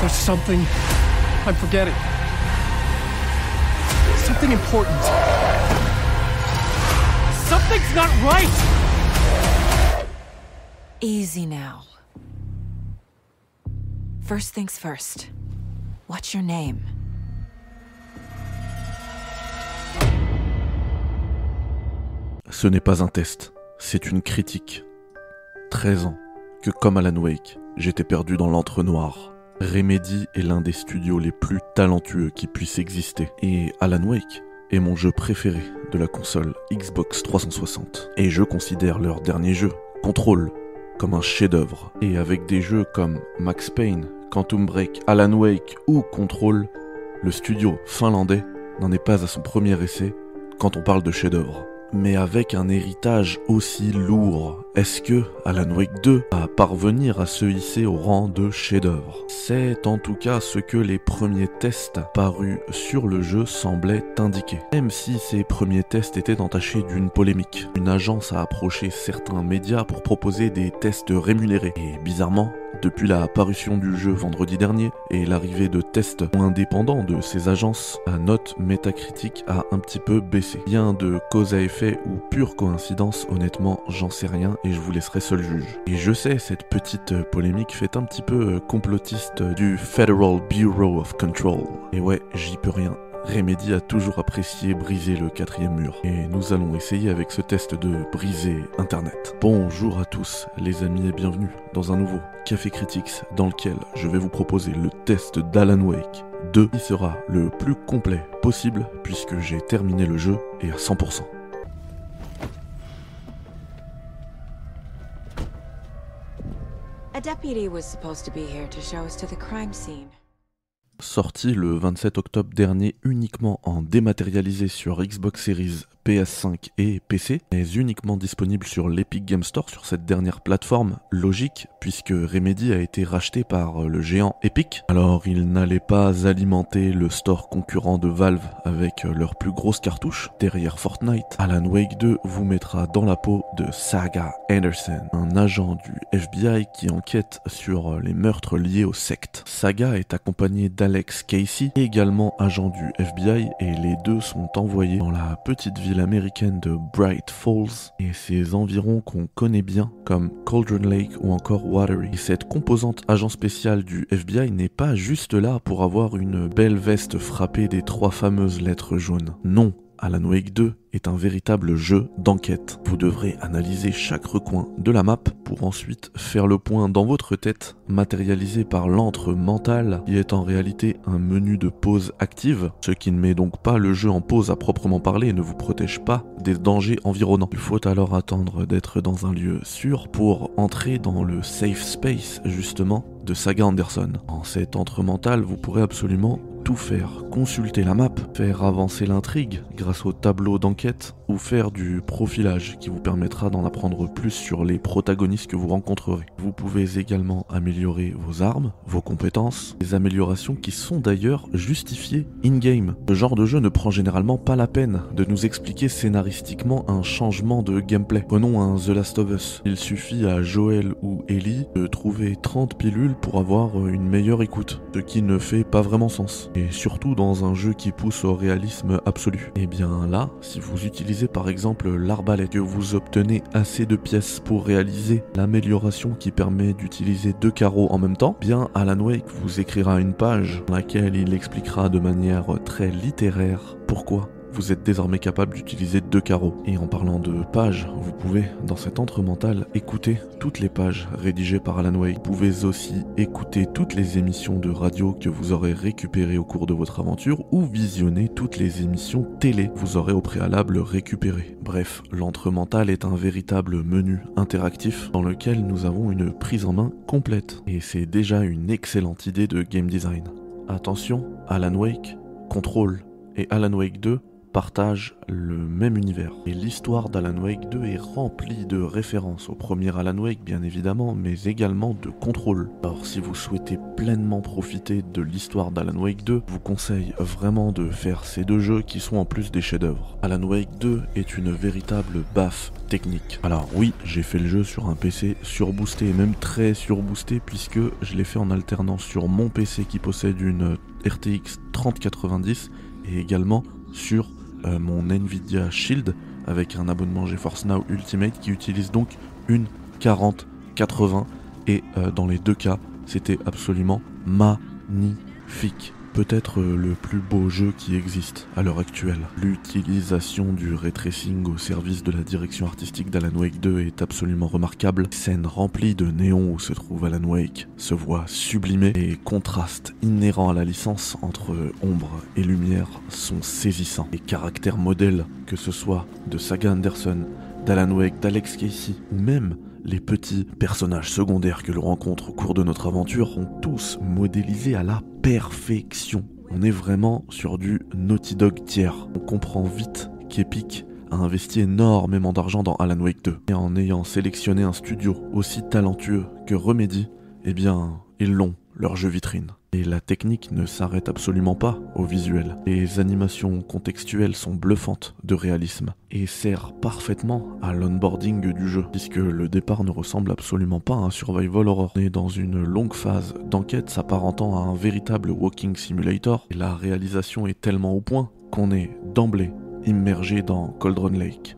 There's something I'm forgetting. Something important. Something's not right! Easy now. First things first. What's your name? Ce n'est pas un test, c'est une critique. 13 ans, que comme Alan Wake, j'étais perdu dans l'entre-noir. Remedy est l'un des studios les plus talentueux qui puissent exister, et Alan Wake est mon jeu préféré de la console Xbox 360. Et je considère leur dernier jeu, Control, comme un chef-d'œuvre. Et avec des jeux comme Max Payne, Quantum Break, Alan Wake ou Control, le studio finlandais n'en est pas à son premier essai quand on parle de chef-d'œuvre mais avec un héritage aussi lourd. Est-ce que Alan Wake 2 va parvenir à se hisser au rang de chef-d'œuvre? C'est en tout cas ce que les premiers tests parus sur le jeu semblaient indiquer. Même si ces premiers tests étaient entachés d'une polémique, une agence a approché certains médias pour proposer des tests rémunérés. Et bizarrement, depuis la parution du jeu vendredi dernier et l'arrivée de tests indépendants de ces agences, la note métacritique a un petit peu baissé. Bien de cause à effet ou pure coïncidence, honnêtement, j'en sais rien et je vous laisserai seul juge. Et je sais, cette petite polémique fait un petit peu complotiste du Federal Bureau of Control. Et ouais, j'y peux rien. Remedy a toujours apprécié briser le quatrième mur. Et nous allons essayer avec ce test de briser Internet. Bonjour à tous les amis et bienvenue dans un nouveau Café Critics dans lequel je vais vous proposer le test d'Alan Wake 2 qui sera le plus complet possible puisque j'ai terminé le jeu et à 100%. Deputy was supposed to be here to show us to the crime scene. Sorti le 27 octobre dernier uniquement en dématérialisé sur Xbox Series PS5 et PC, mais uniquement disponible sur l'Epic Game Store sur cette dernière plateforme, logique, puisque Remedy a été racheté par le géant Epic. Alors il n'allait pas alimenter le store concurrent de Valve avec leur plus grosse cartouche. Derrière Fortnite, Alan Wake 2 vous mettra dans la peau de Saga Anderson, un agent du FBI qui enquête sur les meurtres liés aux sectes. Saga est accompagné d'Alex Casey, également agent du FBI, et les deux sont envoyés dans la petite ville américaine de Bright Falls et ses environs qu'on connaît bien comme Cauldron Lake ou encore Watery. Et cette composante agent spécial du FBI n'est pas juste là pour avoir une belle veste frappée des trois fameuses lettres jaunes. Non, Alan Wake 2 est un véritable jeu d'enquête. Vous devrez analyser chaque recoin de la map pour ensuite faire le point dans votre tête, matérialisé par l'antre mental, qui est en réalité un menu de pause active, ce qui ne met donc pas le jeu en pause à proprement parler et ne vous protège pas des dangers environnants. Il faut alors attendre d'être dans un lieu sûr pour entrer dans le safe space justement de Saga Anderson. En cet antre mental, vous pourrez absolument faire, consulter la map, faire avancer l'intrigue grâce au tableau d'enquête ou faire du profilage qui vous permettra d'en apprendre plus sur les protagonistes que vous rencontrerez. Vous pouvez également améliorer vos armes, vos compétences, des améliorations qui sont d'ailleurs justifiées in-game. Ce genre de jeu ne prend généralement pas la peine de nous expliquer scénaristiquement un changement de gameplay. Prenons un The Last of Us. Il suffit à Joel ou Ellie de trouver 30 pilules pour avoir une meilleure écoute, ce qui ne fait pas vraiment sens. Surtout dans un jeu qui pousse au réalisme absolu. Et bien là, si vous utilisez par exemple l'arbalète, que vous obtenez assez de pièces pour réaliser l'amélioration qui permet d'utiliser deux carreaux en même temps, bien Alan Wake vous écrira une page dans laquelle il expliquera de manière très littéraire pourquoi vous êtes désormais capable d'utiliser deux carreaux. Et en parlant de pages, vous pouvez, dans cet entre mental, écouter toutes les pages rédigées par Alan Wake. Vous pouvez aussi écouter toutes les émissions de radio que vous aurez récupérées au cours de votre aventure ou visionner toutes les émissions télé que vous aurez au préalable récupérées. Bref, l'entre mental est un véritable menu interactif dans lequel nous avons une prise en main complète. Et c'est déjà une excellente idée de game design. Attention, Alan Wake, Control et Alan Wake 2 partagent le même univers. Et l'histoire d'Alan Wake 2 est remplie de références au premier Alan Wake bien évidemment, mais également de contrôle. Alors si vous souhaitez pleinement profiter de l'histoire d'Alan Wake 2, je vous conseille vraiment de faire ces deux jeux qui sont en plus des chefs-d'œuvre. Alan Wake 2 est une véritable baffe technique. Alors oui, j'ai fait le jeu sur un PC surboosté, et même très surboosté, puisque je l'ai fait en alternance sur mon PC qui possède une RTX 3090 et également sur euh, mon Nvidia Shield avec un abonnement GeForce Now Ultimate qui utilise donc une 4080 et euh, dans les deux cas c'était absolument magnifique peut-être euh, le plus beau jeu qui existe à l'heure actuelle. L'utilisation du ray tracing au service de la direction artistique d'Alan Wake 2 est absolument remarquable. Scène remplie de néons où se trouve Alan Wake se voit sublimée et contrastes inhérents à la licence entre ombre et lumière sont saisissants. Les caractères modèles, que ce soit de Saga Anderson, d'Alan Wake, d'Alex Casey ou même les petits personnages secondaires que l'on rencontre au cours de notre aventure ont tous modélisé à la perfection. On est vraiment sur du Naughty Dog tiers. On comprend vite qu'Epic a investi énormément d'argent dans Alan Wake 2. Et en ayant sélectionné un studio aussi talentueux que Remedy, eh bien, ils l'ont, leur jeu vitrine. Et la technique ne s'arrête absolument pas au visuel. Les animations contextuelles sont bluffantes de réalisme et servent parfaitement à l'onboarding du jeu, puisque le départ ne ressemble absolument pas à un survival horror. On est dans une longue phase d'enquête s'apparentant à un véritable walking simulator, et la réalisation est tellement au point qu'on est d'emblée immergé dans Coldron Lake.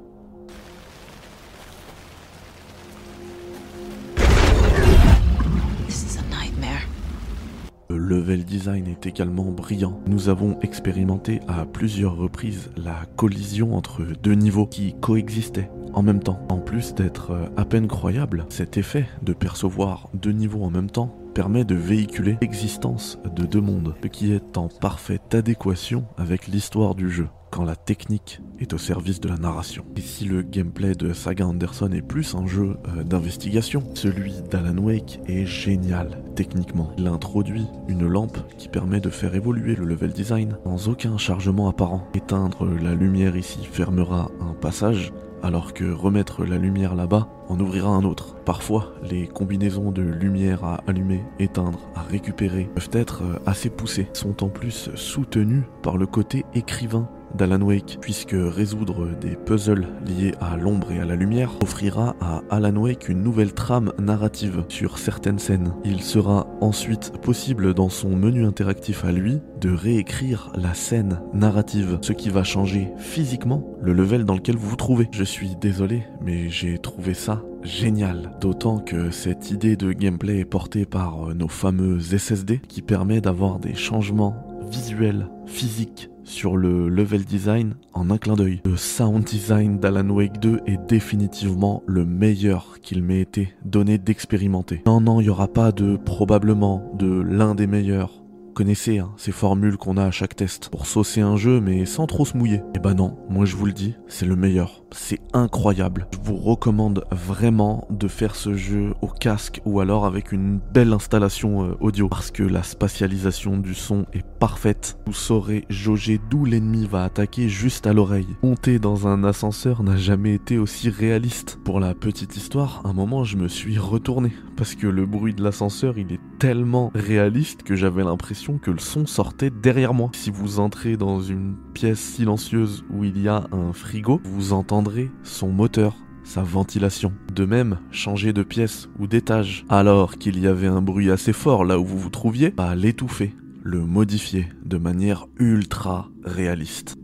Level design est également brillant. Nous avons expérimenté à plusieurs reprises la collision entre deux niveaux qui coexistaient en même temps. En plus d'être euh, à peine croyable, cet effet de percevoir deux niveaux en même temps permet de véhiculer l'existence de deux mondes, ce qui est en parfaite adéquation avec l'histoire du jeu quand la technique est au service de la narration. Et si le gameplay de Saga Anderson est plus un jeu euh, d'investigation, celui d'Alan Wake est génial techniquement. Il introduit une lampe qui permet de faire évoluer le level design sans aucun chargement apparent. Éteindre la lumière ici fermera un passage alors que remettre la lumière là-bas en ouvrira un autre. Parfois, les combinaisons de lumière à allumer, éteindre, à récupérer peuvent être euh, assez poussées, sont en plus soutenues par le côté écrivain d'Alan Wake, puisque résoudre des puzzles liés à l'ombre et à la lumière offrira à Alan Wake une nouvelle trame narrative sur certaines scènes. Il sera ensuite possible dans son menu interactif à lui de réécrire la scène narrative, ce qui va changer physiquement le level dans lequel vous vous trouvez. Je suis désolé, mais j'ai trouvé ça génial. D'autant que cette idée de gameplay est portée par nos fameux SSD qui permet d'avoir des changements visuels, physiques sur le level design en un clin d'œil. Le sound design d'Alan Wake 2 est définitivement le meilleur qu'il m'ait été donné d'expérimenter. Non, non, il n'y aura pas de probablement de l'un des meilleurs connaissez hein, ces formules qu'on a à chaque test pour saucer un jeu mais sans trop se mouiller. Et eh ben non, moi je vous le dis, c'est le meilleur. C'est incroyable. Je vous recommande vraiment de faire ce jeu au casque ou alors avec une belle installation euh, audio parce que la spatialisation du son est parfaite. Vous saurez jauger d'où l'ennemi va attaquer juste à l'oreille. Monter dans un ascenseur n'a jamais été aussi réaliste. Pour la petite histoire, un moment je me suis retourné parce que le bruit de l'ascenseur il est tellement réaliste que j'avais l'impression que le son sortait derrière moi. Si vous entrez dans une pièce silencieuse où il y a un frigo, vous entendrez son moteur sa ventilation. De même, changer de pièce ou d'étage alors qu'il y avait un bruit assez fort là où vous vous trouviez, bah l'étouffer, le modifier de manière ultra réaliste.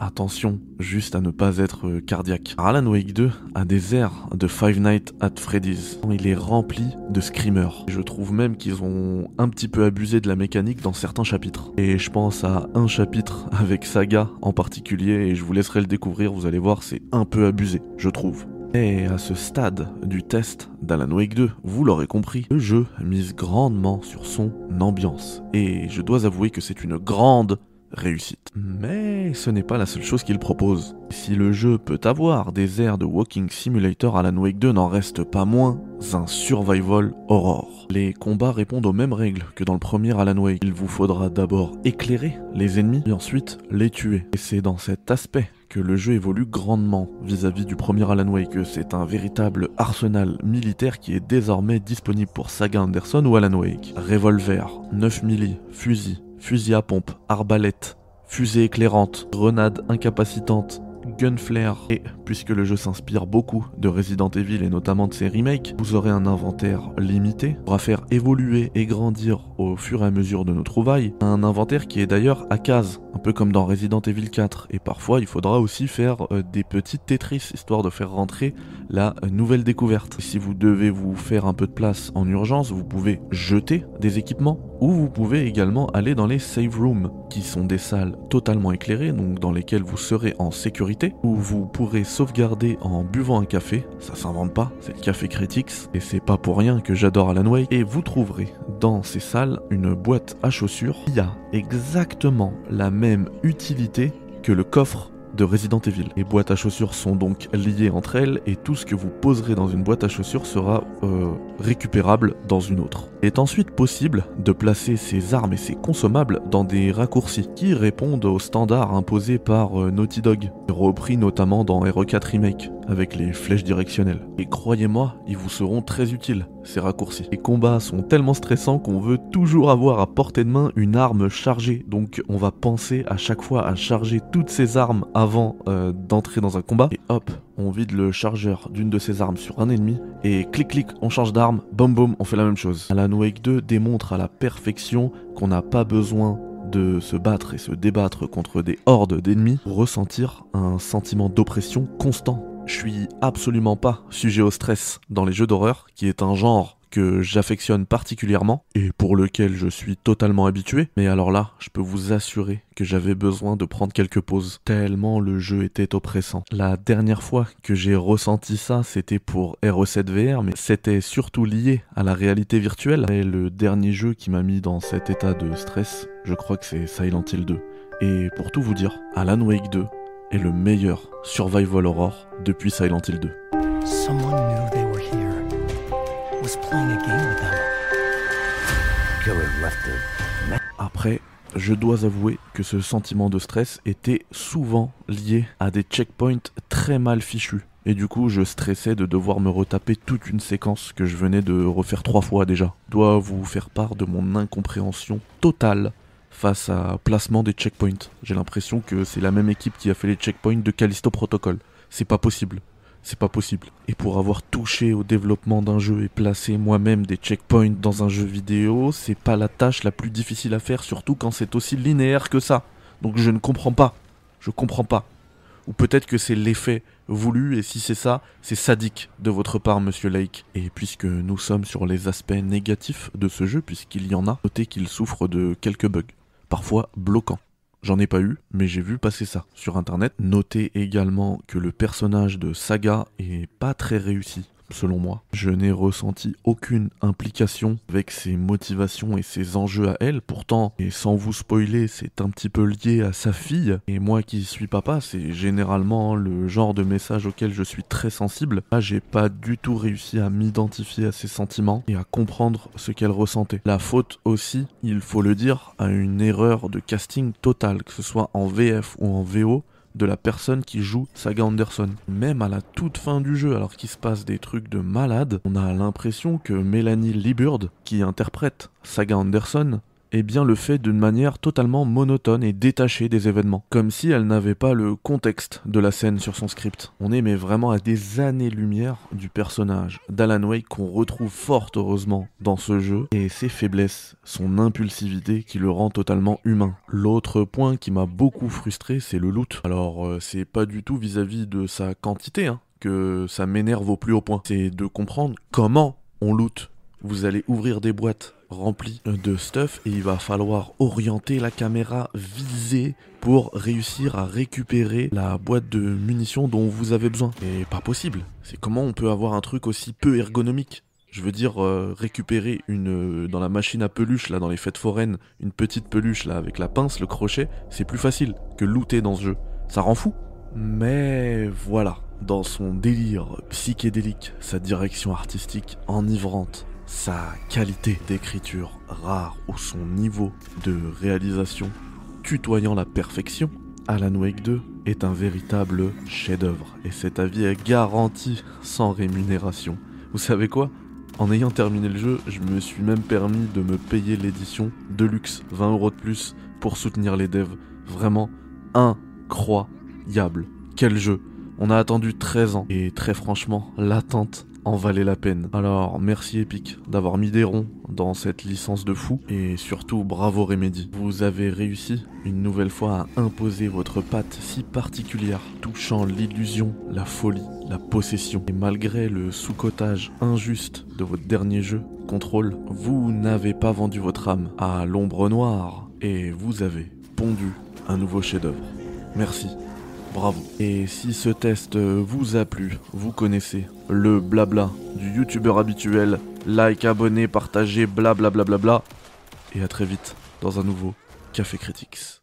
Attention, juste à ne pas être euh, cardiaque. Alan Wake 2 a des airs de Five Nights at Freddy's. Il est rempli de screamers. Je trouve même qu'ils ont un petit peu abusé de la mécanique dans certains chapitres. Et je pense à un chapitre avec Saga en particulier, et je vous laisserai le découvrir, vous allez voir, c'est un peu abusé, je trouve. Et à ce stade du test d'Alan Wake 2, vous l'aurez compris, le jeu mise grandement sur son ambiance. Et je dois avouer que c'est une grande Mais ce n'est pas la seule chose qu'il propose. Si le jeu peut avoir des airs de Walking Simulator, Alan Wake 2 n'en reste pas moins un survival horror. Les combats répondent aux mêmes règles que dans le premier Alan Wake. Il vous faudra d'abord éclairer les ennemis et ensuite les tuer. Et c'est dans cet aspect que le jeu évolue grandement vis-à-vis du premier Alan Wake, c'est un véritable arsenal militaire qui est désormais disponible pour Saga Anderson ou Alan Wake. Revolver, 9 milli, fusil, fusil à pompe, arbalète, fusée éclairante, grenade incapacitante, gunflare. Et puisque le jeu s'inspire beaucoup de Resident Evil et notamment de ses remakes, vous aurez un inventaire limité, pour faire évoluer et grandir au fur et à mesure de nos trouvailles. Un inventaire qui est d'ailleurs à case, un peu comme dans Resident Evil 4. Et parfois, il faudra aussi faire euh, des petites Tetris, histoire de faire rentrer la nouvelle découverte. si vous devez vous faire un peu de place en urgence, vous pouvez jeter des équipements, ou vous pouvez également aller dans les save rooms, qui sont des salles totalement éclairées, donc dans lesquelles vous serez en sécurité, où vous pourrez sauvegarder en buvant un café, ça s'invente pas, c'est le café Critics, et c'est pas pour rien que j'adore Alan Wake, et vous trouverez dans ces salles une boîte à chaussures qui a exactement la même utilité que le coffre de Resident Evil. Les boîtes à chaussures sont donc liées entre elles et tout ce que vous poserez dans une boîte à chaussures sera euh, récupérable dans une autre. Il est ensuite possible de placer ces armes et ces consommables dans des raccourcis qui répondent aux standards imposés par euh, Naughty Dog, repris notamment dans RE4 Remake avec les flèches directionnelles. Et croyez-moi, ils vous seront très utiles, ces raccourcis. Les combats sont tellement stressants qu'on veut toujours avoir à portée de main une arme chargée, donc on va penser à chaque fois à charger toutes ces armes avant euh, d'entrer dans un combat, et hop, on vide le chargeur d'une de ces armes sur un ennemi, et clic clic, on change d'arme, boum boum, on fait la même chose. Alan Wake 2 démontre à la perfection qu'on n'a pas besoin de se battre et se débattre contre des hordes d'ennemis pour ressentir un sentiment d'oppression constant je suis absolument pas sujet au stress dans les jeux d'horreur, qui est un genre que j'affectionne particulièrement et pour lequel je suis totalement habitué. Mais alors là, je peux vous assurer que j'avais besoin de prendre quelques pauses, tellement le jeu était oppressant. La dernière fois que j'ai ressenti ça, c'était pour RE7 VR, mais c'était surtout lié à la réalité virtuelle. Et le dernier jeu qui m'a mis dans cet état de stress, je crois que c'est Silent Hill 2. Et pour tout vous dire, Alan Wake 2 est le meilleur survival horror depuis Silent Hill 2. Après, je dois avouer que ce sentiment de stress était souvent lié à des checkpoints très mal fichus. Et du coup, je stressais de devoir me retaper toute une séquence que je venais de refaire trois fois déjà. Je dois vous faire part de mon incompréhension totale face à placement des checkpoints. J'ai l'impression que c'est la même équipe qui a fait les checkpoints de Callisto Protocol. C'est pas possible. C'est pas possible. Et pour avoir touché au développement d'un jeu et placé moi-même des checkpoints dans un jeu vidéo, c'est pas la tâche la plus difficile à faire, surtout quand c'est aussi linéaire que ça. Donc je ne comprends pas. Je comprends pas. Ou peut-être que c'est l'effet voulu, et si c'est ça, c'est sadique de votre part, monsieur Lake. Et puisque nous sommes sur les aspects négatifs de ce jeu, puisqu'il y en a, notez qu'il souffre de quelques bugs parfois bloquant. J'en ai pas eu, mais j'ai vu passer ça sur internet. Notez également que le personnage de Saga est pas très réussi selon moi. Je n'ai ressenti aucune implication avec ses motivations et ses enjeux à elle. Pourtant, et sans vous spoiler, c'est un petit peu lié à sa fille. Et moi qui suis papa, c'est généralement le genre de message auquel je suis très sensible. Là, j'ai pas du tout réussi à m'identifier à ses sentiments et à comprendre ce qu'elle ressentait. La faute aussi, il faut le dire, à une erreur de casting totale, que ce soit en VF ou en VO de la personne qui joue Saga Anderson. Même à la toute fin du jeu, alors qu'il se passe des trucs de malade, on a l'impression que Mélanie Liburd, qui interprète Saga Anderson, eh bien le fait d'une manière totalement monotone et détachée des événements, comme si elle n'avait pas le contexte de la scène sur son script. On est vraiment à des années-lumière du personnage d'Alan Wake qu'on retrouve fort heureusement dans ce jeu, et ses faiblesses, son impulsivité qui le rend totalement humain. L'autre point qui m'a beaucoup frustré, c'est le loot. Alors euh, c'est pas du tout vis-à-vis de sa quantité, hein, que ça m'énerve au plus haut point. C'est de comprendre comment on loot. Vous allez ouvrir des boîtes rempli de stuff et il va falloir orienter la caméra visée pour réussir à récupérer la boîte de munitions dont vous avez besoin. Et pas possible. C'est comment on peut avoir un truc aussi peu ergonomique? Je veux dire, euh, récupérer une euh, dans la machine à peluche, là, dans les fêtes foraines, une petite peluche, là, avec la pince, le crochet, c'est plus facile que looter dans ce jeu. Ça rend fou. Mais voilà, dans son délire psychédélique, sa direction artistique enivrante, sa qualité d'écriture rare ou son niveau de réalisation tutoyant la perfection, Alan Wake 2 est un véritable chef-d'œuvre et cet avis est garanti sans rémunération. Vous savez quoi? En ayant terminé le jeu, je me suis même permis de me payer l'édition Deluxe, 20 euros de plus pour soutenir les devs. Vraiment incroyable. Quel jeu On a attendu 13 ans et très franchement, l'attente en valait la peine. Alors merci Epic d'avoir mis des ronds dans cette licence de fou et surtout bravo Remedy. Vous avez réussi une nouvelle fois à imposer votre patte si particulière, touchant l'illusion, la folie, la possession. Et malgré le sous-cotage injuste de votre dernier jeu, Control, vous n'avez pas vendu votre âme à l'ombre noire et vous avez pondu un nouveau chef-d'œuvre. Merci. Bravo. Et si ce test vous a plu, vous connaissez le blabla du youtubeur habituel. Like, abonné, partagez, blablabla. Et à très vite dans un nouveau Café Critics.